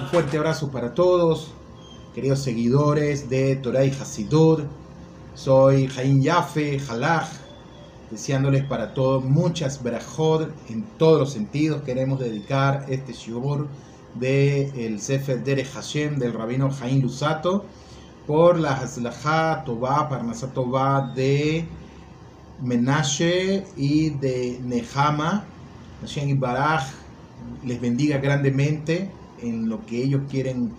Un fuerte abrazo para todos, queridos seguidores de Torah y Hasidut. Soy Jaim Yafe, Halach, deseándoles para todos muchas berajot en todos los sentidos. Queremos dedicar este shiur del el Sefer Dere Hashem del rabino Jaim Lusato por la Haslajá Tová, Parnasá Tová de Menashe y de Nehama. Hashem Baraj les bendiga grandemente en lo que ellos quieren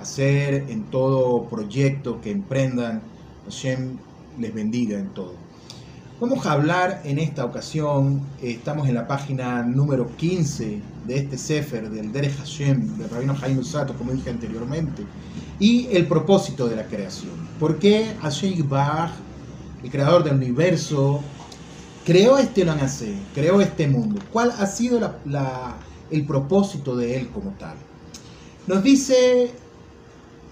hacer, en todo proyecto que emprendan. Hashem les bendiga en todo. Vamos a hablar en esta ocasión, estamos en la página número 15 de este Sefer del Derech Hashem, del Rabino Jaim Usato, como dije anteriormente, y el propósito de la creación. ¿Por qué Hashem Bach, el creador del universo, creó este Lanase, creó este mundo? ¿Cuál ha sido el propósito de él como tal? Nos dice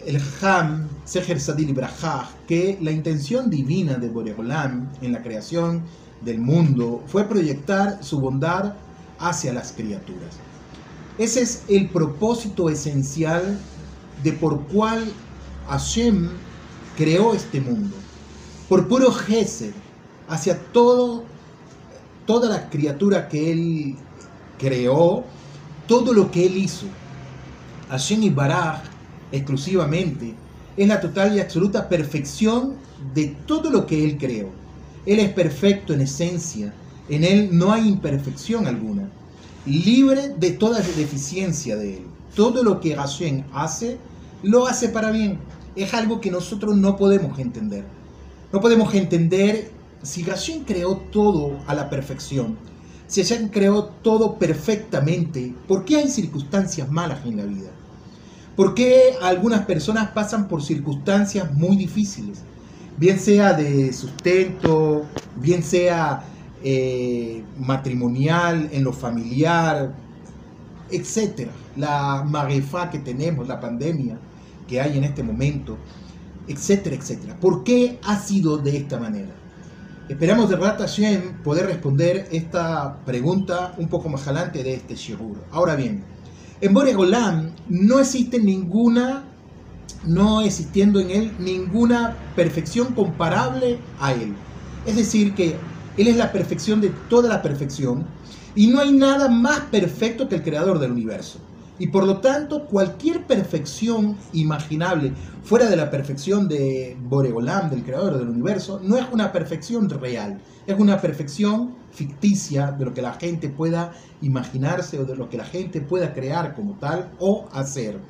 el Ham, Seher Sadil Ibrahah, que la intención divina de Boreolam en la creación del mundo fue proyectar su bondad hacia las criaturas. Ese es el propósito esencial de por cual Hashem creó este mundo. Por puro Gesed, hacia todo, toda la criatura que él creó, todo lo que él hizo. Hashem y Baraj exclusivamente es la total y absoluta perfección de todo lo que Él creó. Él es perfecto en esencia, en Él no hay imperfección alguna, libre de toda deficiencia de Él. Todo lo que Hashem hace, lo hace para bien. Es algo que nosotros no podemos entender. No podemos entender si Hashem creó todo a la perfección, si Hashem creó todo perfectamente, ¿por qué hay circunstancias malas en la vida? ¿Por qué algunas personas pasan por circunstancias muy difíciles? Bien sea de sustento, bien sea eh, matrimonial, en lo familiar, etc. La marefa que tenemos, la pandemia que hay en este momento, etcétera, etcétera. ¿Por qué ha sido de esta manera? Esperamos de Rata Hashem poder responder esta pregunta un poco más adelante de este Shirur. Ahora bien, en Boregolam no existe ninguna, no existiendo en él ninguna perfección comparable a él. Es decir, que él es la perfección de toda la perfección y no hay nada más perfecto que el creador del universo. Y por lo tanto, cualquier perfección imaginable fuera de la perfección de Boregolam, del creador del universo, no es una perfección real, es una perfección ficticia de lo que la gente pueda imaginarse o de lo que la gente pueda crear como tal o hacer.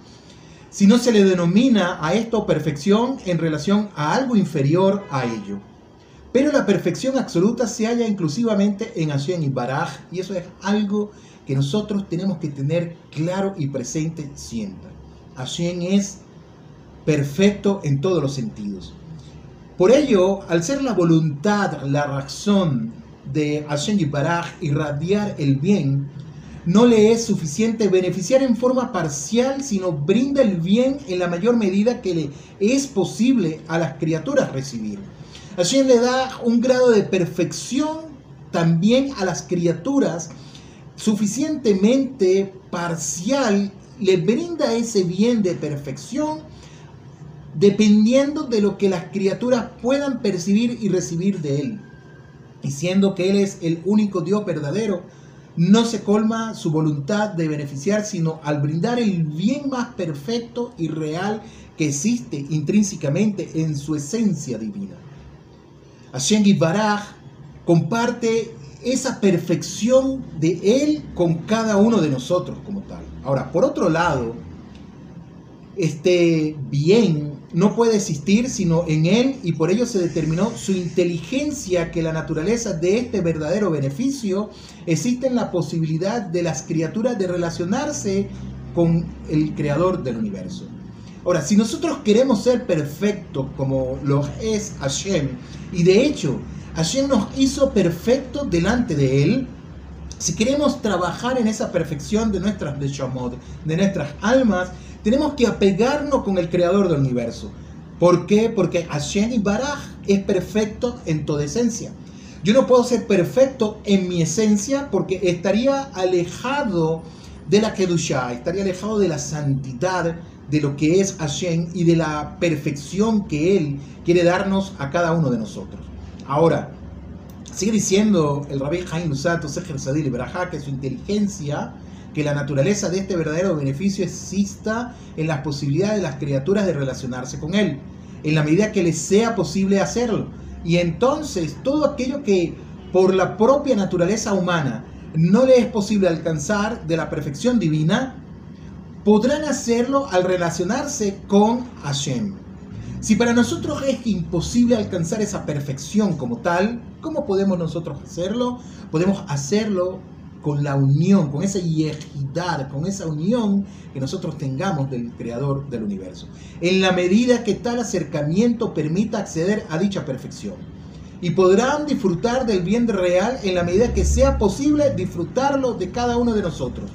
Si no se le denomina a esto perfección en relación a algo inferior a ello. Pero la perfección absoluta se halla inclusivamente en Hashem y Baraj, y eso es algo que nosotros tenemos que tener claro y presente siempre. Hashem es perfecto en todos los sentidos. Por ello, al ser la voluntad, la razón de Hashem y Baraj irradiar el bien, no le es suficiente beneficiar en forma parcial, sino brinda el bien en la mayor medida que le es posible a las criaturas recibir. Hashem le da un grado de perfección también a las criaturas suficientemente parcial, le brinda ese bien de perfección dependiendo de lo que las criaturas puedan percibir y recibir de él. Y siendo que él es el único Dios verdadero, no se colma su voluntad de beneficiar, sino al brindar el bien más perfecto y real que existe intrínsecamente en su esencia divina. Hashem Baraj comparte esa perfección de Él con cada uno de nosotros como tal. Ahora, por otro lado, este bien no puede existir sino en Él y por ello se determinó su inteligencia que la naturaleza de este verdadero beneficio existe en la posibilidad de las criaturas de relacionarse con el creador del universo. Ahora, si nosotros queremos ser perfectos como lo es Hashem, y de hecho Hashem nos hizo perfectos delante de Él. Si queremos trabajar en esa perfección de nuestras de nuestras almas, tenemos que apegarnos con el creador del universo. ¿Por qué? Porque Hashem Baraj es perfecto en toda esencia. Yo no puedo ser perfecto en mi esencia porque estaría alejado de la Kedushah, estaría alejado de la santidad de lo que es Hashem y de la perfección que Él quiere darnos a cada uno de nosotros. Ahora, sigue diciendo el Rabbi Haim Usato Seher Sadil que su inteligencia, que la naturaleza de este verdadero beneficio exista en las posibilidades de las criaturas de relacionarse con Él, en la medida que les sea posible hacerlo. Y entonces todo aquello que por la propia naturaleza humana no le es posible alcanzar de la perfección divina, podrán hacerlo al relacionarse con Hashem. Si para nosotros es imposible alcanzar esa perfección como tal, ¿cómo podemos nosotros hacerlo? Podemos hacerlo con la unión, con esa yejidad, con esa unión que nosotros tengamos del creador del universo. En la medida que tal acercamiento permita acceder a dicha perfección y podrán disfrutar del bien real en la medida que sea posible disfrutarlo de cada uno de nosotros.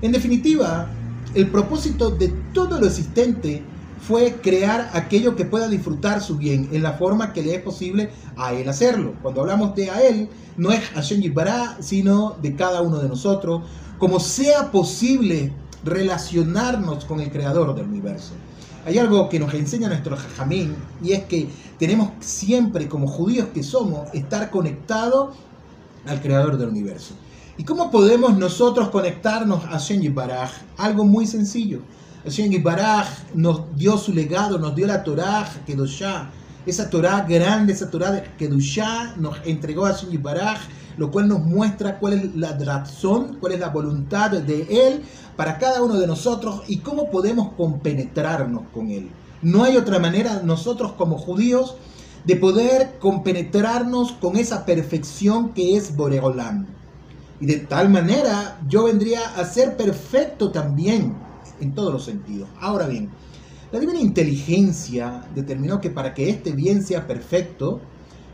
En definitiva, el propósito de todo lo existente fue crear aquello que pueda disfrutar su bien en la forma que le es posible a él hacerlo. Cuando hablamos de a él, no es Hashem Yibara, sino de cada uno de nosotros, como sea posible relacionarnos con el creador del universo. Hay algo que nos enseña nuestro Jajamín y es que tenemos siempre, como judíos que somos, estar conectados al creador del universo. ¿Y cómo podemos nosotros conectarnos a Shen Baraj? Algo muy sencillo. Shen Baraj nos dio su legado, nos dio la Torah Kedoshá. Esa Torah grande, esa Torah Kedoshá nos entregó a Shen Baraj, lo cual nos muestra cuál es la razón, cuál es la voluntad de Él para cada uno de nosotros y cómo podemos compenetrarnos con Él. No hay otra manera nosotros como judíos de poder compenetrarnos con esa perfección que es Boreolam. Y de tal manera yo vendría a ser perfecto también en todos los sentidos. Ahora bien, la divina inteligencia determinó que para que este bien sea perfecto,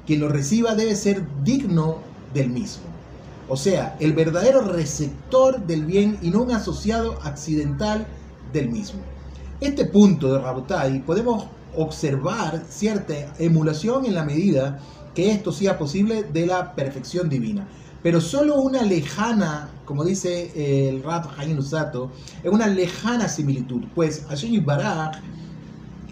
quien lo reciba debe ser digno del mismo. O sea, el verdadero receptor del bien y no un asociado accidental del mismo. Este punto de Rabotai podemos observar cierta emulación en la medida que esto sea posible de la perfección divina. Pero solo una lejana, como dice el Rab Hayin Usato, es una lejana similitud, pues allí Barak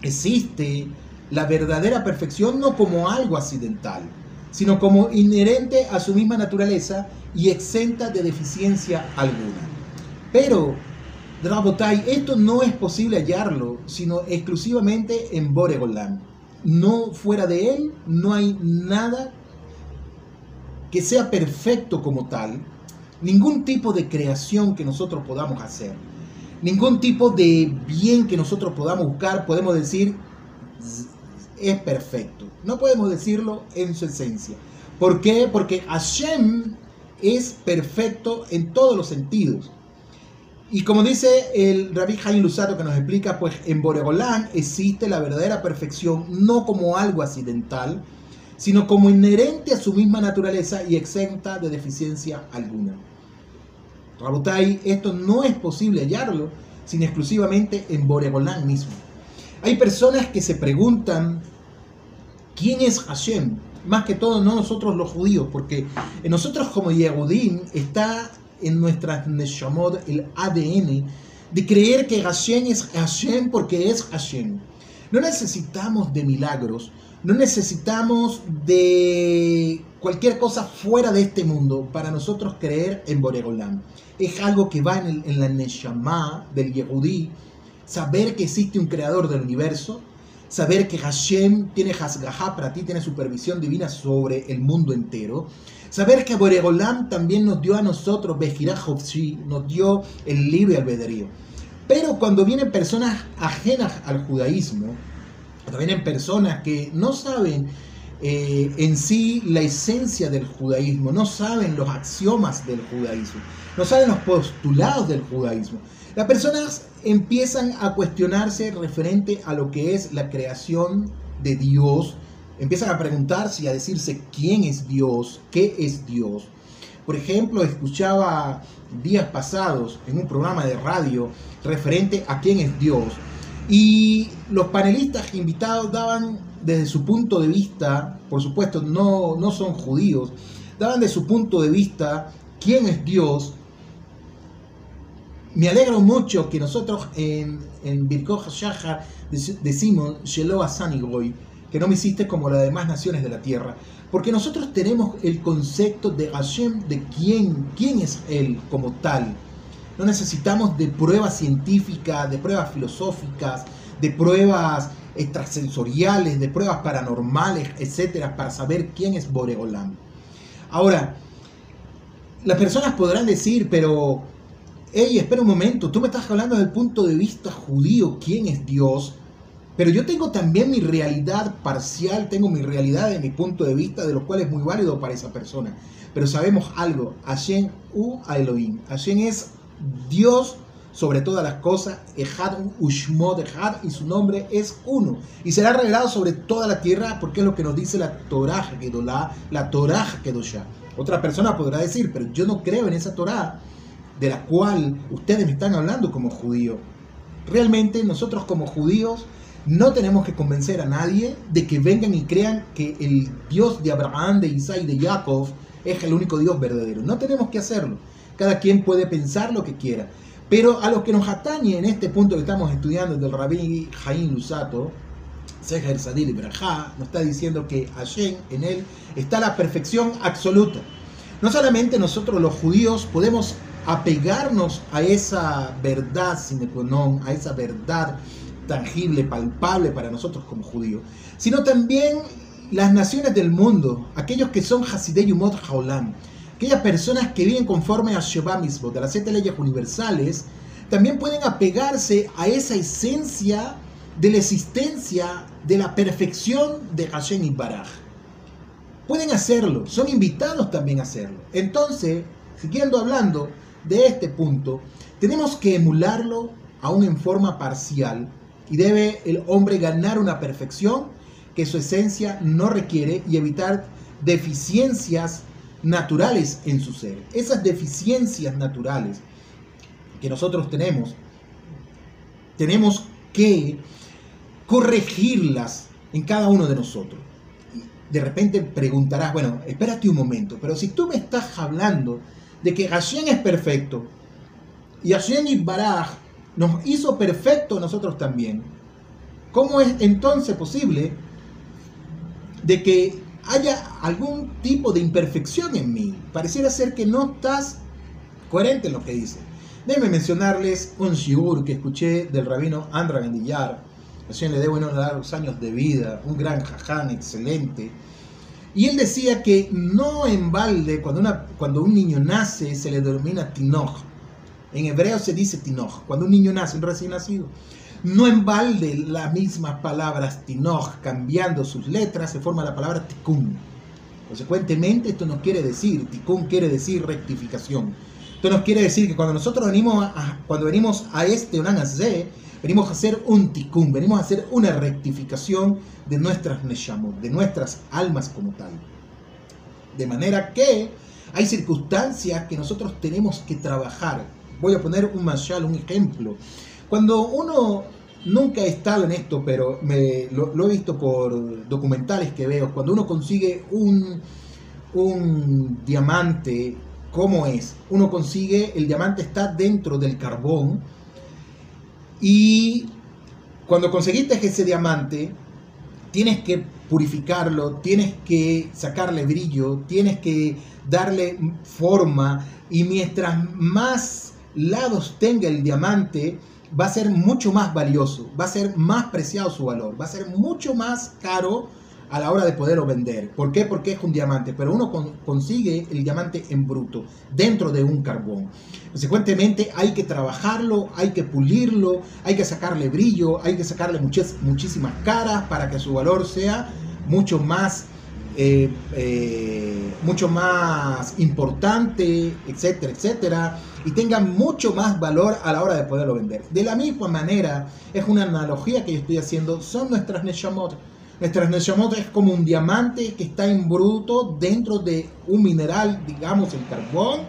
existe la verdadera perfección no como algo accidental, sino como inherente a su misma naturaleza y exenta de deficiencia alguna. Pero, Drabotai, esto no es posible hallarlo, sino exclusivamente en Boregolam. No fuera de él, no hay nada que sea perfecto como tal, ningún tipo de creación que nosotros podamos hacer, ningún tipo de bien que nosotros podamos buscar, podemos decir es perfecto. No podemos decirlo en su esencia. ¿Por qué? Porque Hashem es perfecto en todos los sentidos. Y como dice el Rabbi Jaime Lusato que nos explica, pues en Boregolán existe la verdadera perfección no como algo accidental, sino como inherente a su misma naturaleza y exenta de deficiencia alguna. Rabotai, esto no es posible hallarlo sino exclusivamente en Boregolán mismo. Hay personas que se preguntan quién es Hashem, más que todo no nosotros los judíos, porque en nosotros como Yehudim está en nuestras Neshamot el ADN de creer que Hashem es Hashem porque es Hashem. No necesitamos de milagros, no necesitamos de cualquier cosa fuera de este mundo para nosotros creer en Boregolam. Es algo que va en, la Neshama del Yehudí, saber que existe un creador del universo, saber que Hashem tiene Hasgahá para ti, tiene supervisión divina sobre el mundo entero, saber que Boregolam también nos dio a nosotros, Bejirah nos dio el libre albedrío. Pero cuando vienen personas ajenas al judaísmo, vienen personas que no saben eh, en sí la esencia del judaísmo, no saben los axiomas del judaísmo, no saben los postulados del judaísmo. Las personas empiezan a cuestionarse referente a lo que es la creación de Dios, empiezan a preguntarse y a decirse quién es Dios, qué es Dios. Por ejemplo, escuchaba días pasados en un programa de radio referente a quién es Dios Y los panelistas invitados daban desde su punto de vista, por supuesto no, no son judíos, daban de su punto de vista quién es Dios. Me alegro mucho que nosotros en, en Birkoch Shahar decimos Shelo Asanigoy, que no me hiciste como las demás naciones de la tierra. Porque nosotros tenemos el concepto de Hashem, de quién, quién es Él como tal. No necesitamos de pruebas científicas, de pruebas filosóficas, de pruebas extrasensoriales, de pruebas paranormales, etcétera, para saber quién es Boreolam. Ahora, las personas podrán decir, pero, hey, espera un momento, tú me estás hablando desde el punto de vista judío, ¿quién es Dios? Pero yo tengo también mi realidad parcial, tengo mi realidad de mi punto de vista, de lo cual es muy válido para esa persona. Pero sabemos algo, Hashem u Elohim. Hashem es Dios sobre todas las cosas, Ejad Ushmod Ejad, y su nombre es uno. Y será revelado sobre toda la tierra porque es lo que nos dice la Torah Gedolá, la Torah. Otra persona podrá decir, pero yo no creo en esa Torah de la cual ustedes me están hablando como judío. Realmente nosotros como judíos no tenemos que convencer a nadie de que vengan y crean que el Dios de Abraham, de Isaac y de Jacob es el único Dios verdadero. No tenemos que hacerlo. Cada quien puede pensar lo que quiera. Pero a los que nos atañe en este punto que estamos estudiando del Rabí Jaim Lusato, Seher Sadil Ibrahá, nos está diciendo que Hashem, en él, está la perfección absoluta. No solamente nosotros los judíos podemos apegarnos a esa verdad sin a esa verdad tangible, palpable para nosotros como judíos, sino también las naciones del mundo, aquellos que son Hasidei Yumot Haolam, aquellas personas que viven conforme a Sheba mismo, de las siete leyes universales, también pueden apegarse a esa esencia de la existencia de la perfección de Hashem y Baraj. Pueden hacerlo, son invitados también a hacerlo. Entonces, siguiendo hablando de este punto, tenemos que emularlo aún en forma parcial y debe el hombre ganar una perfección que su esencia no requiere y evitar deficiencias naturales en su ser. Esas deficiencias naturales que nosotros tenemos, tenemos que corregirlas en cada uno de nosotros. De repente preguntarás, bueno, espérate un momento, pero si tú me estás hablando de que Hashem es perfecto y Hashem y nos hizo perfecto nosotros también. ¿Cómo es entonces posible de que haya algún tipo de imperfección en mí? Pareciera ser que no estás coherente en lo que dice. Déjenme mencionarles un shiur que escuché del rabino Andra Gandillar. Recién le debo unos largos años de vida, un gran jaján excelente. Y él decía que no en balde, cuando, una, cuando un niño nace, se le denomina tinoch. En hebreo se dice tinoch, cuando un niño nace, un recién nacido. No en balde las mismas palabras tinoch, cambiando sus letras, se forma la palabra tikkun. Consecuentemente, esto nos quiere decir, tikkun quiere decir rectificación. Esto nos quiere decir que cuando nosotros venimos a, cuando venimos a este Onanazé, venimos a hacer un tikkun, venimos a hacer una rectificación de nuestras neshamot, de nuestras almas como tal. De manera que hay circunstancias que nosotros tenemos que trabajar, Voy a poner un mashal, un ejemplo. Cuando uno nunca ha estado en esto, pero me, lo, he visto por documentales que veo, cuando uno consigue un, un diamante, ¿cómo es? Uno consigue, el diamante está dentro del carbón y cuando conseguiste ese diamante, tienes que purificarlo, tienes que sacarle brillo, tienes que darle forma y mientras más lados tenga el diamante, va a ser mucho más valioso, va a ser más preciado su valor, va a ser mucho más caro a la hora de poderlo vender. ¿Por qué? Porque es un diamante, pero uno consigue el diamante en bruto, dentro de un carbón. Consecuentemente hay que trabajarlo, hay que pulirlo, hay que sacarle brillo, hay que sacarle muchísimas caras para que su valor sea mucho más eh, eh, mucho más importante, etcétera, etcétera, y tenga mucho más valor a la hora de poderlo vender. De la misma manera, es una analogía que yo estoy haciendo, son nuestras Neshamot. Nuestras Neshamot es como un diamante que está en bruto dentro de un mineral, digamos el carbón,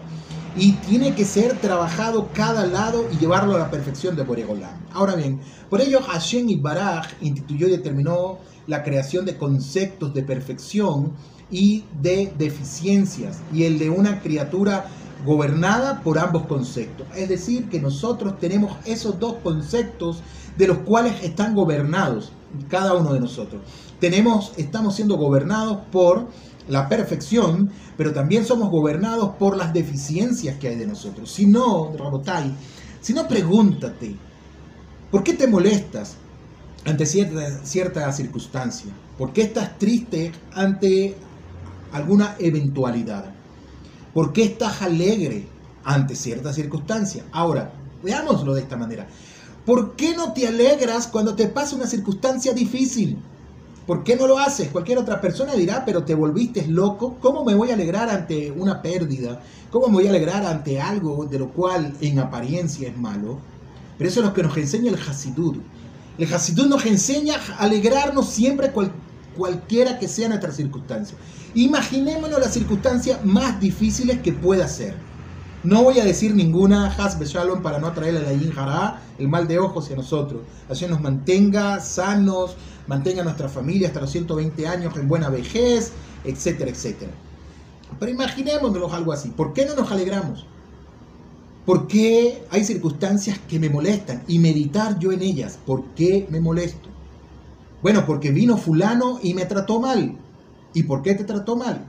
y tiene que ser trabajado cada lado y llevarlo a la perfección de Boregolán. Ahora bien, por ello Hashem y Baraj instituyó y determinó la creación de conceptos de perfección y de deficiencias y el de una criatura gobernada por ambos conceptos. Es decir, que nosotros tenemos esos dos conceptos de los cuales están gobernados cada uno de nosotros. Tenemos, estamos siendo gobernados por la perfección, pero también somos gobernados por las deficiencias que hay de nosotros. Si no, Rabotai, si no, pregúntate, ¿por qué te molestas ante cierta, cierta circunstancia? ¿Por qué estás triste ante alguna eventualidad? ¿Por qué estás alegre ante cierta circunstancia? Ahora, veámoslo de esta manera. ¿Por qué no te alegras cuando te pasa una circunstancia difícil? ¿Por qué no lo haces? Cualquier otra persona dirá, pero te volviste loco. ¿Cómo me voy a alegrar ante una pérdida? ¿Cómo me voy a alegrar ante algo de lo cual en apariencia es malo? Pero eso es lo que nos enseña el Hasidud. El Hasidud nos enseña a alegrarnos siempre cualquiera que sea nuestra circunstancia. Imaginémonos las circunstancias más difíciles que pueda ser. No voy a decir ninguna Hasbe Shalom para no atraerle la Yin el mal de ojos hacia nosotros. Así nos mantenga sanos, mantenga a nuestra familia hasta los 120 años en buena vejez, etcétera, etcétera. Pero imaginémonos algo así. ¿Por qué no nos alegramos? ¿Por qué hay circunstancias que me molestan? Y meditar yo en ellas. ¿Por qué me molesto? Bueno, porque vino fulano y me trató mal. ¿Y por qué te trató mal?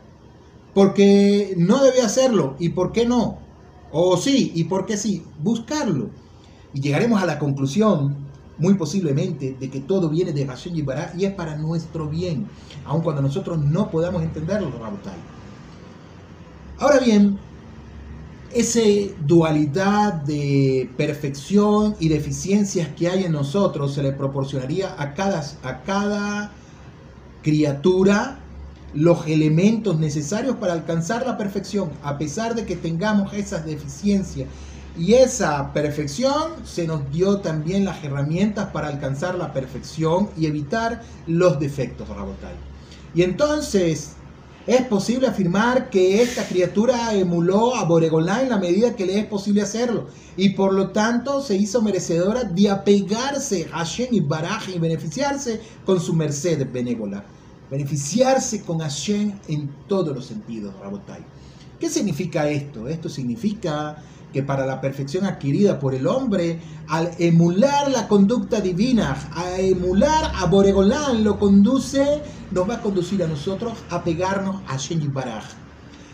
Porque no debe hacerlo. ¿Y por qué no? O sí, ¿y por qué sí? Buscarlo. Y llegaremos a la conclusión muy posiblemente de que todo viene de Hashem y y es para nuestro bien, aun cuando nosotros no podamos entenderlo, Rabotai. Ahora bien, esa dualidad de perfección y deficiencias que hay en nosotros se le proporcionaría a cada, a cada criatura los elementos necesarios para alcanzar la perfección, a pesar de que tengamos esas deficiencias y esa perfección se nos dio también las herramientas para alcanzar la perfección y evitar los defectos, Rabotai. Y entonces, es posible afirmar que esta criatura emuló a Boregolá en la medida que le es posible hacerlo. Y por lo tanto se hizo merecedora de apegarse a Hashem y Baraj y beneficiarse con su merced benévola. Beneficiarse con Hashem en todos los sentidos, Rabotai. ¿Qué significa esto? Esto significa que para la perfección adquirida por el hombre, al emular la conducta divina, a emular a Boregolán, lo conduce, nos va a conducir a nosotros a pegarnos a Shenji Baraj.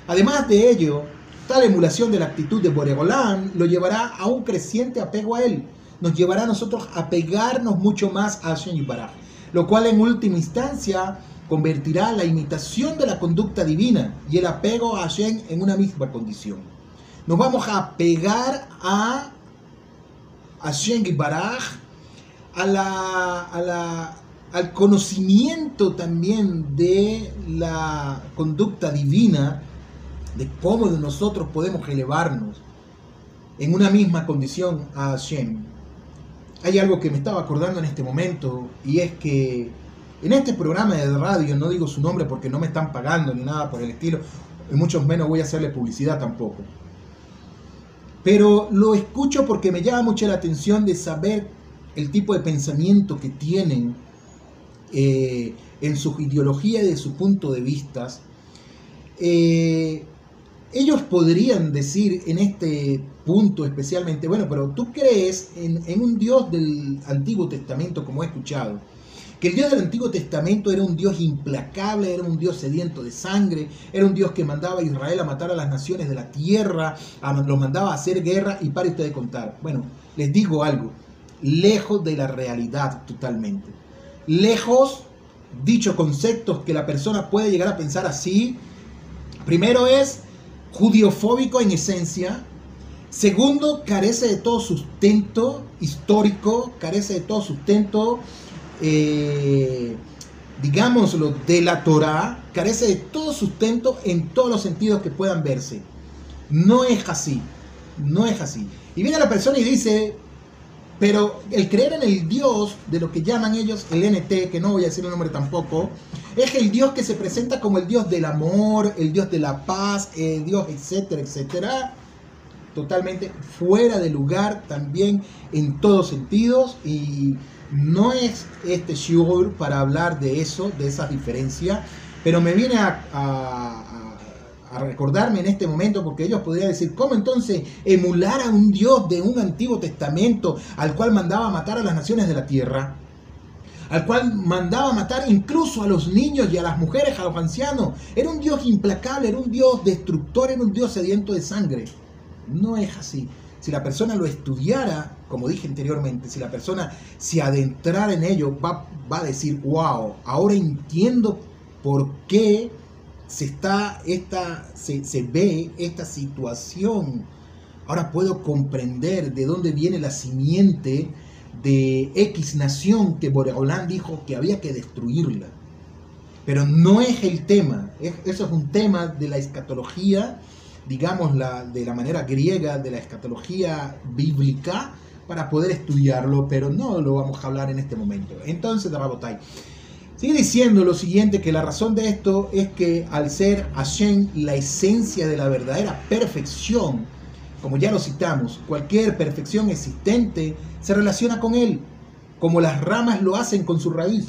Además de ello, tal emulación de la actitud de Boregolán lo llevará a un creciente apego a él, nos llevará a nosotros a pegarnos mucho más a Shenji Baraj, lo cual en última instancia convertirá la imitación de la conducta divina y el apego a Hashem en una misma condición nos vamos a pegar a, a Baraj, a la, a la, al conocimiento también de la conducta divina, de cómo nosotros podemos elevarnos en una misma condición a Hashem. Hay algo que me estaba acordando en este momento y es que en este programa de radio, no digo su nombre porque no me están pagando ni nada por el estilo, y mucho menos voy a hacerle publicidad tampoco pero lo escucho porque me llama mucho la atención de saber el tipo de pensamiento que tienen eh, en su ideología y de su punto de vista. Eh, ellos podrían decir en este punto especialmente, bueno, pero tú crees en, en un Dios del Antiguo Testamento, como he escuchado, que el Dios del Antiguo Testamento era un Dios implacable, era un Dios sediento de sangre, era un Dios que mandaba a Israel a matar a las naciones de la tierra, los mandaba a hacer guerra y para usted de contar. Bueno, les digo algo, lejos de la realidad totalmente. Lejos, dichos conceptos que la persona puede llegar a pensar así, primero es judiofóbico en esencia, segundo carece de todo sustento histórico, carece de todo sustento eh, digámoslo, de la Torah, carece de todo sustento en todos los sentidos que puedan verse. No es así, no es así. Y viene la persona y dice, pero el creer en el Dios, de lo que llaman ellos el NT, que no voy a decir el nombre tampoco, es el Dios que se presenta como el Dios del amor, el Dios de la paz, el Dios, etcétera, etcétera. totalmente fuera de lugar también en todos sentidos y no es este shiur para hablar de eso, de esa diferencia, pero me viene a, a, recordarme en este momento porque ellos podrían decir, ¿cómo entonces emular a un Dios de un Antiguo Testamento al cual mandaba matar a las naciones de la tierra? al cual mandaba matar incluso a los niños y a las mujeres, a los ancianos. Era un Dios implacable, era un Dios destructor, era un Dios sediento de sangre. No es así. Si la persona lo estudiara, como dije anteriormente, si la persona se adentrara en ello, va, va a decir, wow, ahora entiendo por qué se, está esta, se, se ve esta situación. Ahora puedo comprender de dónde viene la simiente de X nación que Boreolán dijo que había que destruirla. Pero no es el tema, eso es un tema de la escatología, digamos la, de la manera griega, de la escatología bíblica, para poder estudiarlo, pero no lo vamos a hablar en este momento. Entonces, Rabotai, sigue diciendo lo siguiente, que la razón de esto es que al ser Hashem la esencia de la verdadera perfección, como ya lo citamos, cualquier perfección existente se relaciona con él, como las ramas lo hacen con su raíz.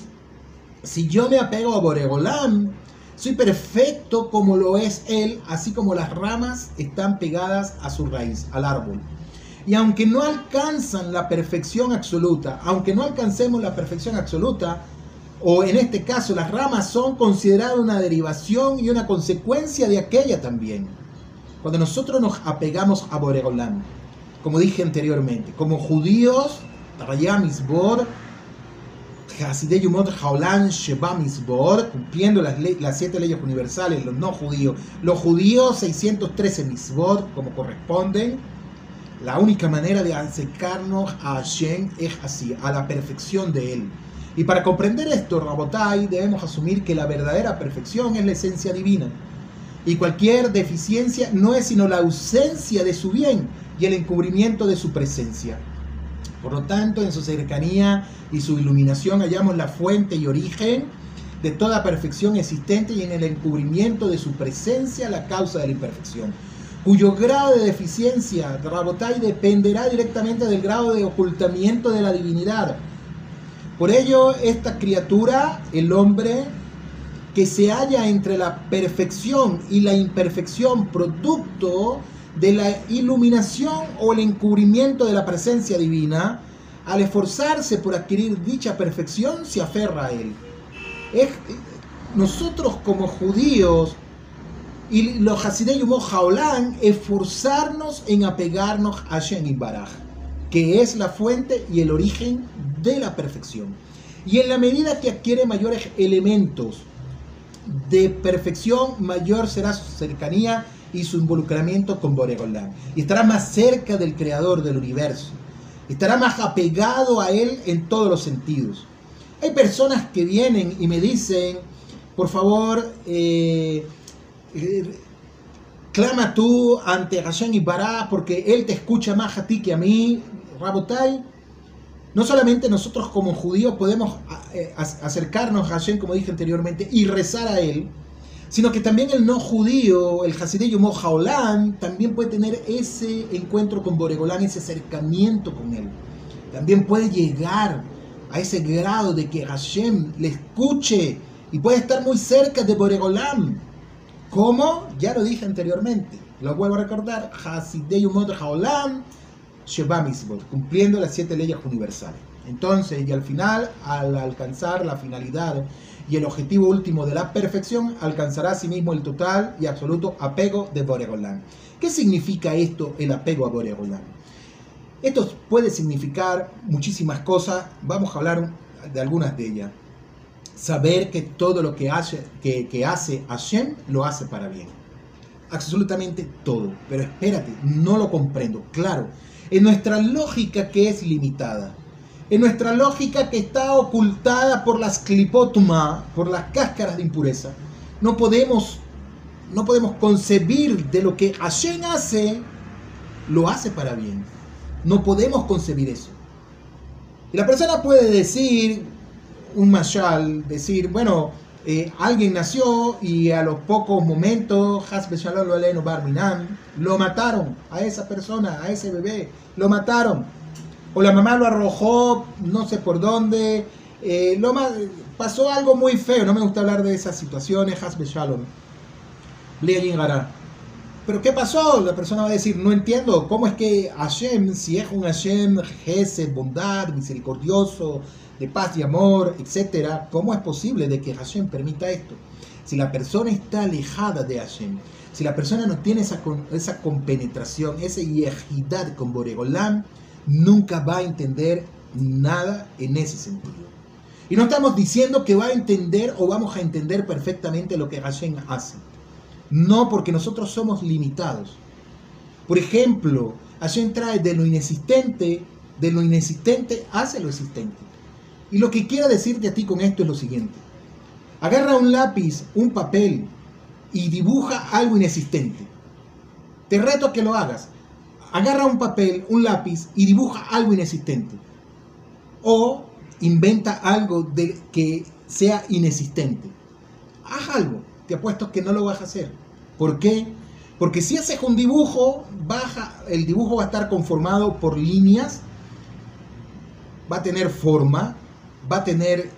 Si yo me apego a Boregolam, soy perfecto como lo es él, así como las ramas están pegadas a su raíz, al árbol. Y aunque no alcanzan la perfección absoluta, aunque no alcancemos la perfección absoluta, o en este caso las ramas son consideradas una derivación y una consecuencia de aquella también. Cuando nosotros nos apegamos a Boregolam, como dije anteriormente, como judíos, cumpliendo las, las siete leyes universales, los no judíos, los judíos 613 misbot, como corresponden, la única manera de acercarnos a Hashem es así, a la perfección de Él. Y para comprender esto, Rabotai, debemos asumir que la verdadera perfección es la esencia divina. Y cualquier deficiencia no es sino la ausencia de su bien, y el encubrimiento de su presencia. Por lo tanto, en su cercanía y su iluminación hallamos la fuente y origen de toda perfección existente y en el encubrimiento de su presencia la causa de la imperfección, cuyo grado de deficiencia, Rabotai, dependerá directamente del grado de ocultamiento de la divinidad. Por ello, esta criatura, el hombre, que se halla entre la perfección y la imperfección, producto de la iluminación o el encubrimiento de la presencia divina, al esforzarse por adquirir dicha perfección, se aferra a él. nosotros como judíos y los Hasidei Jaolán, esforzarnos en apegarnos a Shen Baraj, que es la fuente y el origen de la perfección. Y en la medida que adquiere mayores elementos de perfección, mayor será su cercanía y su involucramiento con Boregolam. Y estará más cerca del creador del universo. Estará más apegado a él en todos los sentidos. Hay personas que vienen y me dicen, por favor, eh, eh, clama tú ante Hashem y Bará porque él te escucha más a ti que a mí, Rabotai. No solamente nosotros como judíos podemos eh, acercarnos a Hashem, como dije anteriormente, y rezar a él, sino que también el no judío, el Hasidei Yomo también puede tener ese encuentro con Boregolán, ese acercamiento con él. También puede llegar a ese grado de que Hashem le escuche y puede estar muy cerca de Boregolán. Como ya lo dije anteriormente, lo vuelvo a recordar, cumpliendo las siete leyes universales. Entonces, y al final, al alcanzar la finalidad y el objetivo último de la perfección, alcanzará a sí mismo el total y absoluto apego de Boregolán. ¿Qué significa esto, el apego a Boregolán? Esto puede significar muchísimas cosas, vamos a hablar de algunas de ellas. Saber que todo lo que hace, que, que hace Hashem lo hace para bien. Absolutamente todo. Pero espérate, no lo comprendo. Claro, en nuestra lógica que es limitada en nuestra lógica que está ocultada por las clipotuma, por las cáscaras de impureza, no podemos, no podemos concebir de lo que Hashem hace, lo hace para bien. No podemos concebir eso. Y la persona puede decir, un mashal, decir, bueno, eh, alguien nació y a los pocos momentos, lo mataron a esa persona, a ese bebé, lo mataron. O la mamá lo arrojó, no sé por dónde. Eh, lo pasó algo muy feo, no me gusta hablar de esas situaciones, Hasbe Shalom. Pero ¿qué pasó? La persona va a decir, no entiendo, ¿cómo es que Hashem, si es un Hashem, Gesed, bondad, misericordioso, de paz y amor, etcétera, ¿cómo es posible de que Hashem permita esto? Si la persona está alejada de Hashem, si la persona no tiene esa, esa compenetración, esa yejidad con Boregolam, nunca va a entender nada en ese sentido. Y no estamos diciendo que va a entender o vamos a entender perfectamente lo que Hashem hace. No, porque nosotros somos limitados. Por ejemplo, Hashem trae de lo inexistente, de lo inexistente hace lo existente. Y lo que quiero decirte a ti con esto es lo siguiente. Agarra un lápiz, un papel y dibuja algo inexistente. Te reto a que lo hagas. Agarra un papel, un lápiz y dibuja algo inexistente. O inventa algo que sea inexistente. Haz algo. Te apuesto que no lo vas a hacer. ¿Por qué? Porque si haces un dibujo, baja, el dibujo va a estar conformado por líneas, va a tener forma, va a tener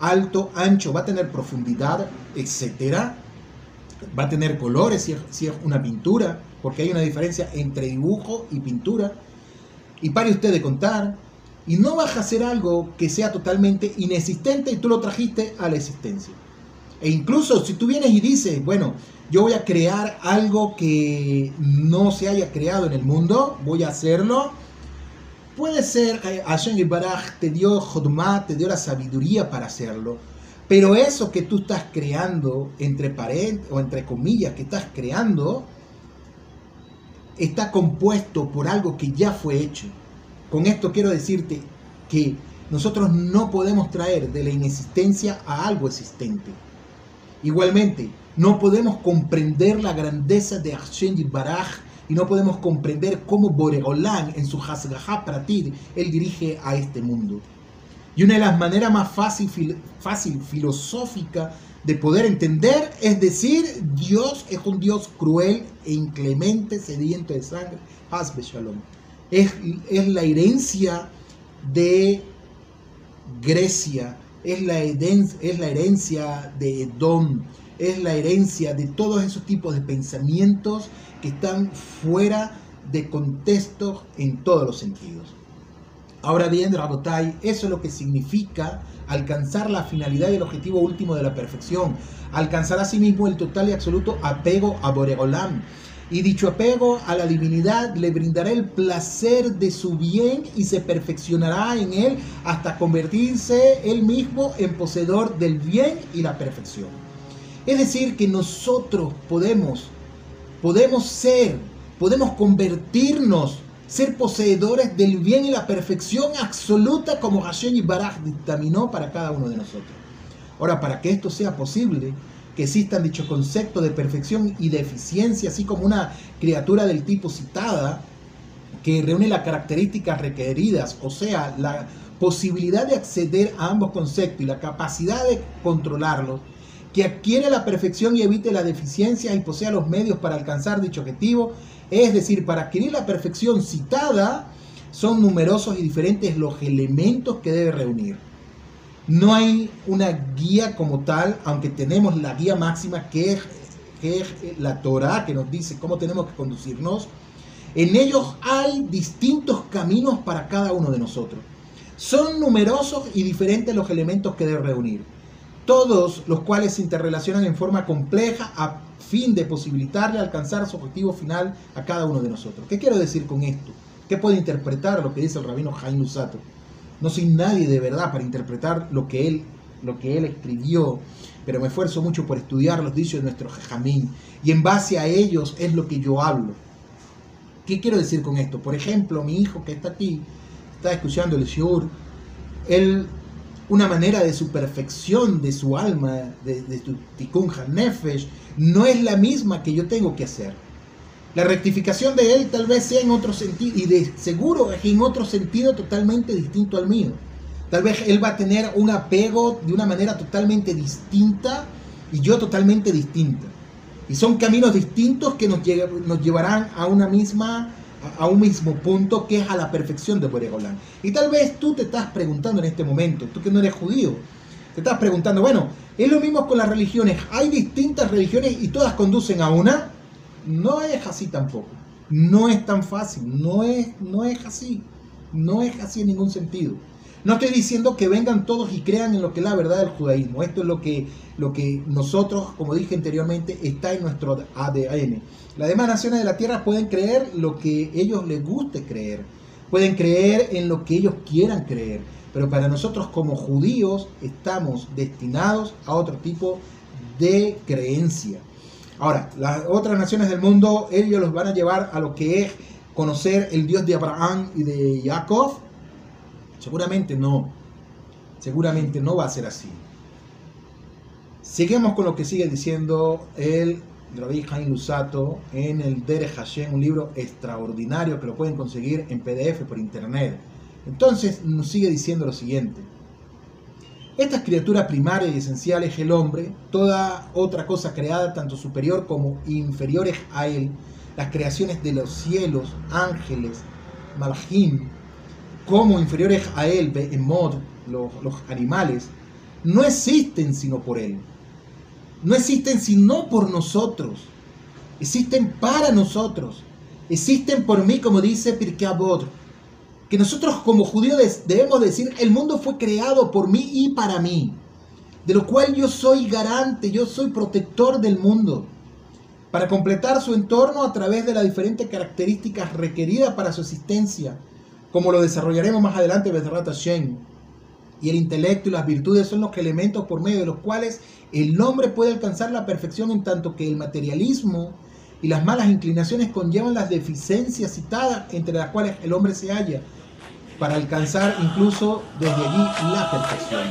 alto, ancho, va a tener profundidad, etcétera. Va a tener colores si es, si es, una pintura, porque hay una diferencia entre dibujo y pintura. Y pare usted de contar. Y no vas a hacer algo que sea totalmente inexistente y tú lo trajiste a la existencia. E incluso si tú vienes y dices, bueno, yo voy a crear algo que no se haya creado en el mundo, voy a hacerlo Puede ser, que Hashem Baraj te dio Jodma, te dio la sabiduría para hacerlo, pero eso que tú estás creando, entre paréntesis o entre comillas, que estás creando, está compuesto por algo que ya fue hecho. Con esto quiero decirte que nosotros no podemos traer de la inexistencia a algo existente. Igualmente, no podemos comprender la grandeza de Hashem y no podemos comprender cómo Boregolán en su Hasgahá Pratir, él dirige a este mundo. Y una de las maneras más fácil, fácil filosófica de poder entender es decir, Dios es un Dios cruel e inclemente, sediento de sangre. Hasbe Shalom. Es, es la herencia de Grecia, es la, es la herencia de Edom, es la herencia de todos esos tipos de pensamientos que están fuera de contexto en todos los sentidos. Ahora bien, Rabotai, eso es lo que significa alcanzar la finalidad y el objetivo último de la perfección, alcanzar asimismo sí el total y absoluto apego a Boregolam. Y dicho apego a la divinidad le brindará el placer de su bien y se perfeccionará en él hasta convertirse él mismo en poseedor del bien y la perfección. Es decir, que nosotros podemos podemos ser, podemos convertirnos, ser poseedores del bien y la perfección absoluta como Hashem y Baraj dictaminó para cada uno de nosotros. Ahora, para que esto sea posible, que existan dichos conceptos de perfección y de eficiencia, así como una criatura del tipo citada, que reúne las características requeridas, o sea, la posibilidad de acceder a ambos conceptos y la capacidad de controlarlos, que adquiere la perfección y evite la deficiencia y posea los medios para alcanzar dicho objetivo. Es decir, para adquirir la perfección citada, son numerosos y diferentes los elementos que debe reunir. No hay una guía como tal, aunque tenemos la guía máxima que es, que es la Torah, que nos dice cómo tenemos que conducirnos. En ellos hay distintos caminos para cada uno de nosotros. Son numerosos y diferentes los elementos que debe reunir todos los cuales se interrelacionan en forma compleja a fin de posibilitarle alcanzar su objetivo final a cada uno de nosotros. ¿Qué quiero decir con esto? ¿Qué puede interpretar lo que dice el rabino Jaime Usato? No soy nadie de verdad para interpretar lo que él, lo que él escribió, pero me esfuerzo mucho por estudiar los dichos de nuestro Jajamín y en base a ellos es lo que yo hablo. ¿Qué quiero decir con esto? Por ejemplo, mi hijo que está aquí, está escuchando el Shiur, él una manera de su perfección, de su alma, de, su tikkun nefesh, no es la misma que yo tengo que hacer. La rectificación de él tal vez sea en otro sentido, y de seguro es en otro sentido totalmente distinto al mío. Tal vez él va a tener un apego de una manera totalmente distinta y yo totalmente distinta. Y son caminos distintos que nos, nos llevarán a una misma a un mismo punto que es a la perfección de Boregolán. Y tal vez tú te estás preguntando en este momento, tú que no eres judío, te estás preguntando, bueno, es lo mismo con las religiones, hay distintas religiones y todas conducen a una. No es así tampoco. No es tan fácil, no es, no es así. No es así en ningún sentido. No estoy diciendo que vengan todos y crean en lo que es la verdad del judaísmo. Esto es lo que, lo que nosotros, como dije anteriormente, está en nuestro ADN. Las demás naciones de la tierra pueden creer lo que ellos les guste creer. Pueden creer en lo que ellos quieran creer. Pero para nosotros como judíos estamos destinados a otro tipo de creencia. Ahora, las otras naciones del mundo, ellos los van a llevar a lo que es conocer el Dios de Abraham y de Jacob Seguramente no. Seguramente no va a ser así. Seguimos con lo que sigue diciendo el Rabbi Jaime Lusato en el Dere Hashem, un libro extraordinario que lo pueden conseguir en PDF por internet. Entonces nos sigue diciendo lo siguiente. Esta criatura primaria y esencial es el hombre, toda otra cosa creada, tanto superior como inferiores a él, las creaciones de los cielos, ángeles, malachim, como inferiores a él, mod, los, los animales, no existen sino por él. No existen sino por nosotros. Existen para nosotros. Existen por mí, como dice Pirkei Que nosotros como judíos debemos decir, el mundo fue creado por mí y para mí. De lo cual yo soy garante, yo soy protector del mundo. Para completar su entorno a través de las diferentes características requeridas para su existencia como lo desarrollaremos más adelante, Bezrat Shen. Y el intelecto y las virtudes son los elementos por medio de los cuales el hombre puede alcanzar la perfección en tanto que el materialismo y las malas inclinaciones conllevan las deficiencias citadas entre las cuales el hombre se halla para alcanzar incluso desde allí la perfección.